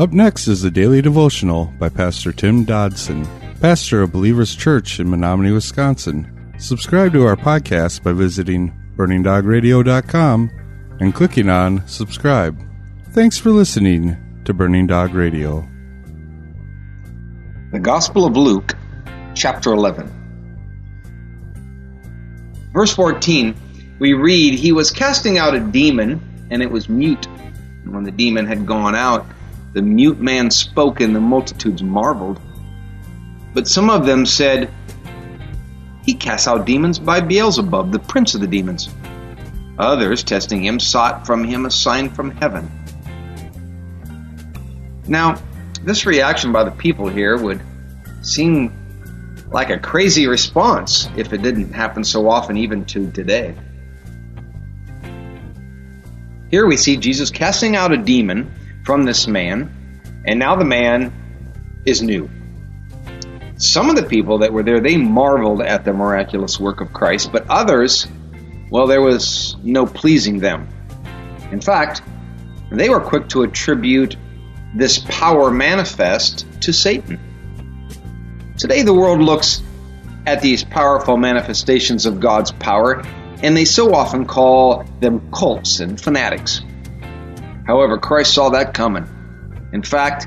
Up next is the Daily Devotional by Pastor Tim Dodson, pastor of Believers Church in Menominee, Wisconsin. Subscribe to our podcast by visiting burningdogradio.com and clicking on subscribe. Thanks for listening to Burning Dog Radio. The Gospel of Luke, chapter 11. Verse 14, we read, He was casting out a demon, and it was mute. And when the demon had gone out, the mute man spoke, and the multitudes marveled. But some of them said, He casts out demons by Beelzebub, the prince of the demons. Others, testing him, sought from him a sign from heaven. Now, this reaction by the people here would seem like a crazy response if it didn't happen so often, even to today. Here we see Jesus casting out a demon from this man, and now the man is new. Some of the people that were there, they marveled at the miraculous work of Christ, but others, well, there was no pleasing them. In fact, they were quick to attribute this power manifest to Satan. Today, the world looks at these powerful manifestations of God's power, and they so often call them cults and fanatics. However, Christ saw that coming. In fact,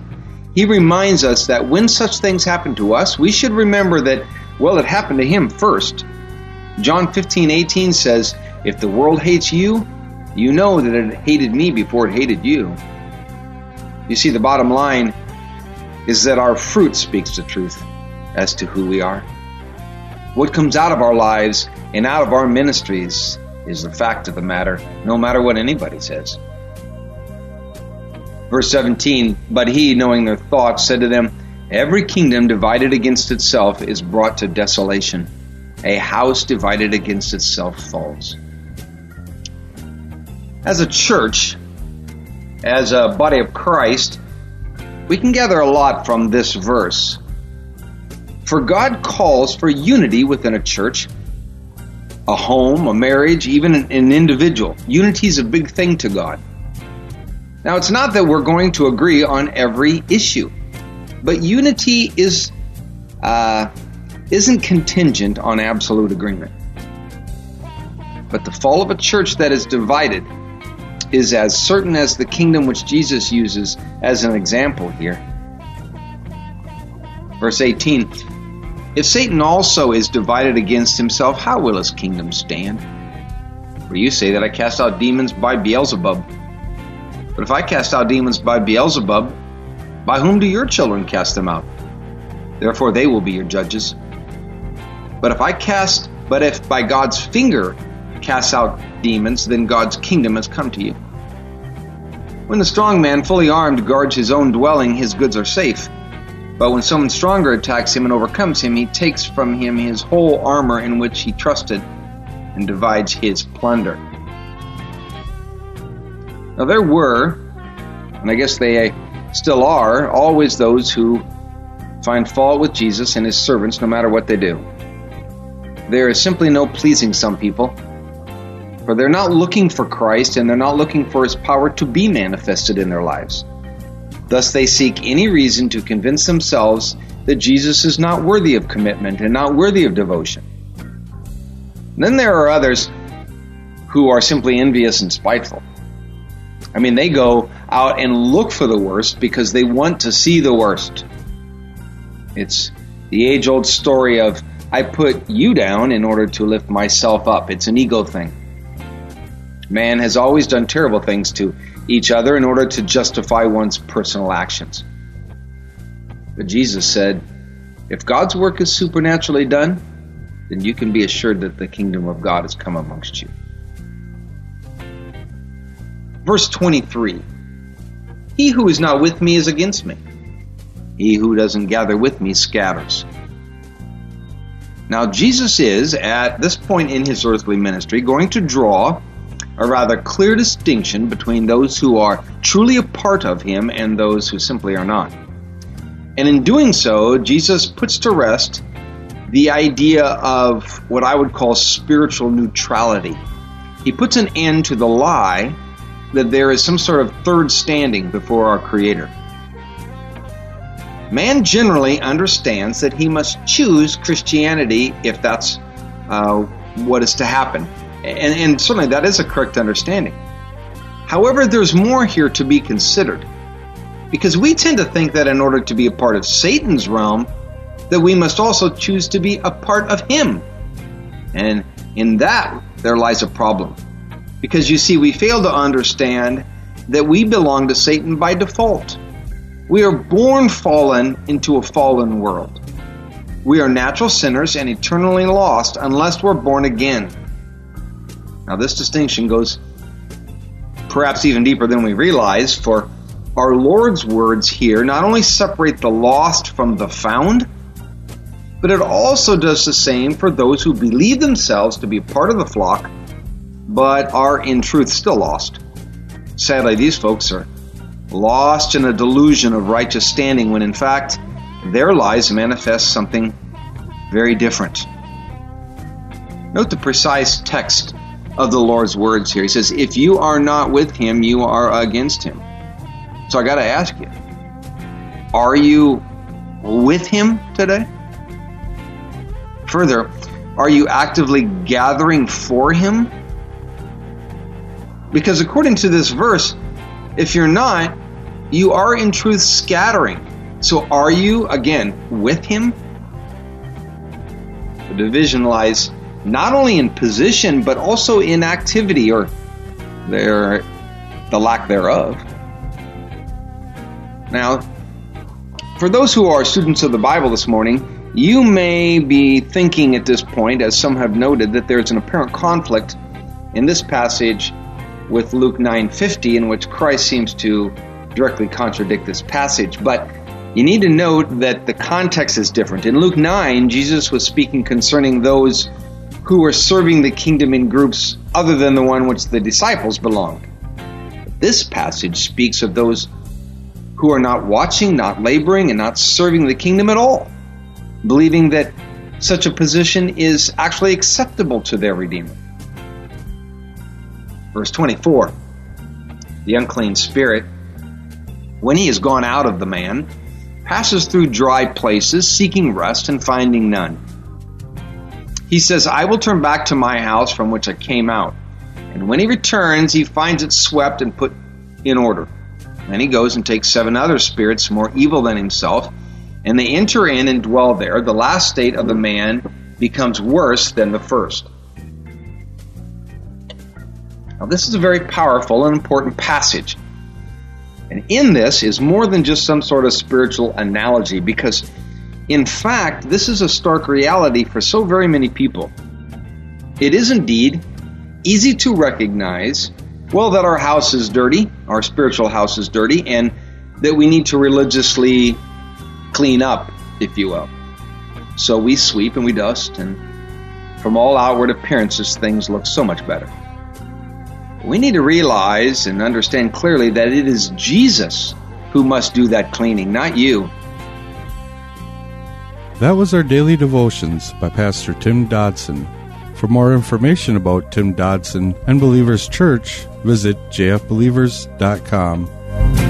he reminds us that when such things happen to us, we should remember that, well, it happened to him first. John 15, 18 says, If the world hates you, you know that it hated me before it hated you. You see, the bottom line is that our fruit speaks the truth as to who we are. What comes out of our lives and out of our ministries is the fact of the matter, no matter what anybody says. Verse 17, but he, knowing their thoughts, said to them, Every kingdom divided against itself is brought to desolation. A house divided against itself falls. As a church, as a body of Christ, we can gather a lot from this verse. For God calls for unity within a church, a home, a marriage, even an, individual. Unity is a big thing to God. Now, it's not that we're going to agree on every issue, but unity is uh, isn't contingent on absolute agreement. But the fall of a church that is divided is as certain as the kingdom which Jesus uses as an example here. Verse 18 If Satan also is divided against himself, how will his kingdom stand? For you say that I cast out demons by Beelzebub. But if I cast out demons by Beelzebub, by whom do your children cast them out? Therefore they will be your judges. But if I cast, but if by God's finger casts out demons, then God's kingdom has come to you. When the strong man, fully armed, guards his own dwelling, his goods are safe. But when someone stronger attacks him and overcomes him, he takes from him his whole armor in which he trusted and divides his plunder. Now, there were, and I guess they uh, still are, always those who find fault with Jesus and his servants no matter what they do. There is simply no pleasing some people, for they're not looking for Christ and they're not looking for his power to be manifested in their lives. Thus, they seek any reason to convince themselves that Jesus is not worthy of commitment and not worthy of devotion. And then there are others who are simply envious and spiteful. I mean, they go out and look for the worst because they want to see the worst. It's the age old story of, I put you down in order to lift myself up. It's an ego thing. Man has always done terrible things to each other in order to justify one's personal actions. But Jesus said, if God's work is supernaturally done, then you can be assured that the kingdom of God has come amongst you. Verse 23 He who is not with me is against me. He who doesn't gather with me scatters. Now, Jesus is, at this point in his earthly ministry, going to draw a rather clear distinction between those who are truly a part of him and those who simply are not. And in doing so, Jesus puts to rest the idea of what I would call spiritual neutrality. He puts an end to the lie that there is some sort of third standing before our Creator. Man generally understands that he must choose Christianity if that's uh, what is to happen. And, and certainly that is a correct understanding. However, there's more here to be considered. Because we tend to think that in order to be a part of Satan's realm, that we must also choose to be a part of him. And in that, there lies a problem. Because you see, we fail to understand that we belong to Satan by default. We are born fallen into a fallen world. We are natural sinners and eternally lost unless we're born again. Now, this distinction goes perhaps even deeper than we realize, for our Lord's words here not only separate the lost from the found, but it also does the same for those who believe themselves to be part of the flock, but are in truth still lost. Sadly, these folks are lost in a delusion of righteous standing when in fact their lives manifest something very different. Note the precise text of the Lord's words here. He says, If you are not with him, you are against him. So I got to ask you, are you with him today? Further, are you actively gathering for him? Because according to this verse, if you're not, you are in truth scattering. So are you, again, with him? The division lies not only in position, but also in activity or the lack thereof. Now, for those who are students of the Bible this morning, you may be thinking at this point, as some have noted, that there's an apparent conflict in this passage with Luke 9:50 in which Christ seems to directly contradict this passage, but you need to note that the context is different. In Luke 9, Jesus was speaking concerning those who were serving the kingdom in groups other than the one which the disciples belonged. This passage speaks of those who are not watching, not laboring, and not serving the kingdom at all, believing that such a position is actually acceptable to their Redeemer. Verse 24 The unclean spirit, when he has gone out of the man, passes through dry places, seeking rest and finding none. He says, I will turn back to my house from which I came out. And when he returns, he finds it swept and put in order. Then he goes and takes seven other spirits more evil than himself, and they enter in and dwell there. The last state of the man becomes worse than the first. Now, this is a very powerful and important passage. And in this is more than just some sort of spiritual analogy, because in fact, this is a stark reality for so very many people. It is indeed easy to recognize, well, that our house is dirty, our spiritual house is dirty, and that we need to religiously clean up, if you will. So we sweep and we dust, and from all outward appearances, things look so much better. We need to realize and understand clearly that it is Jesus who must do that cleaning, not you. That was our daily devotions by Pastor Tim Dodson. For more information about Tim Dodson and Believers Church, visit jfbelievers.com.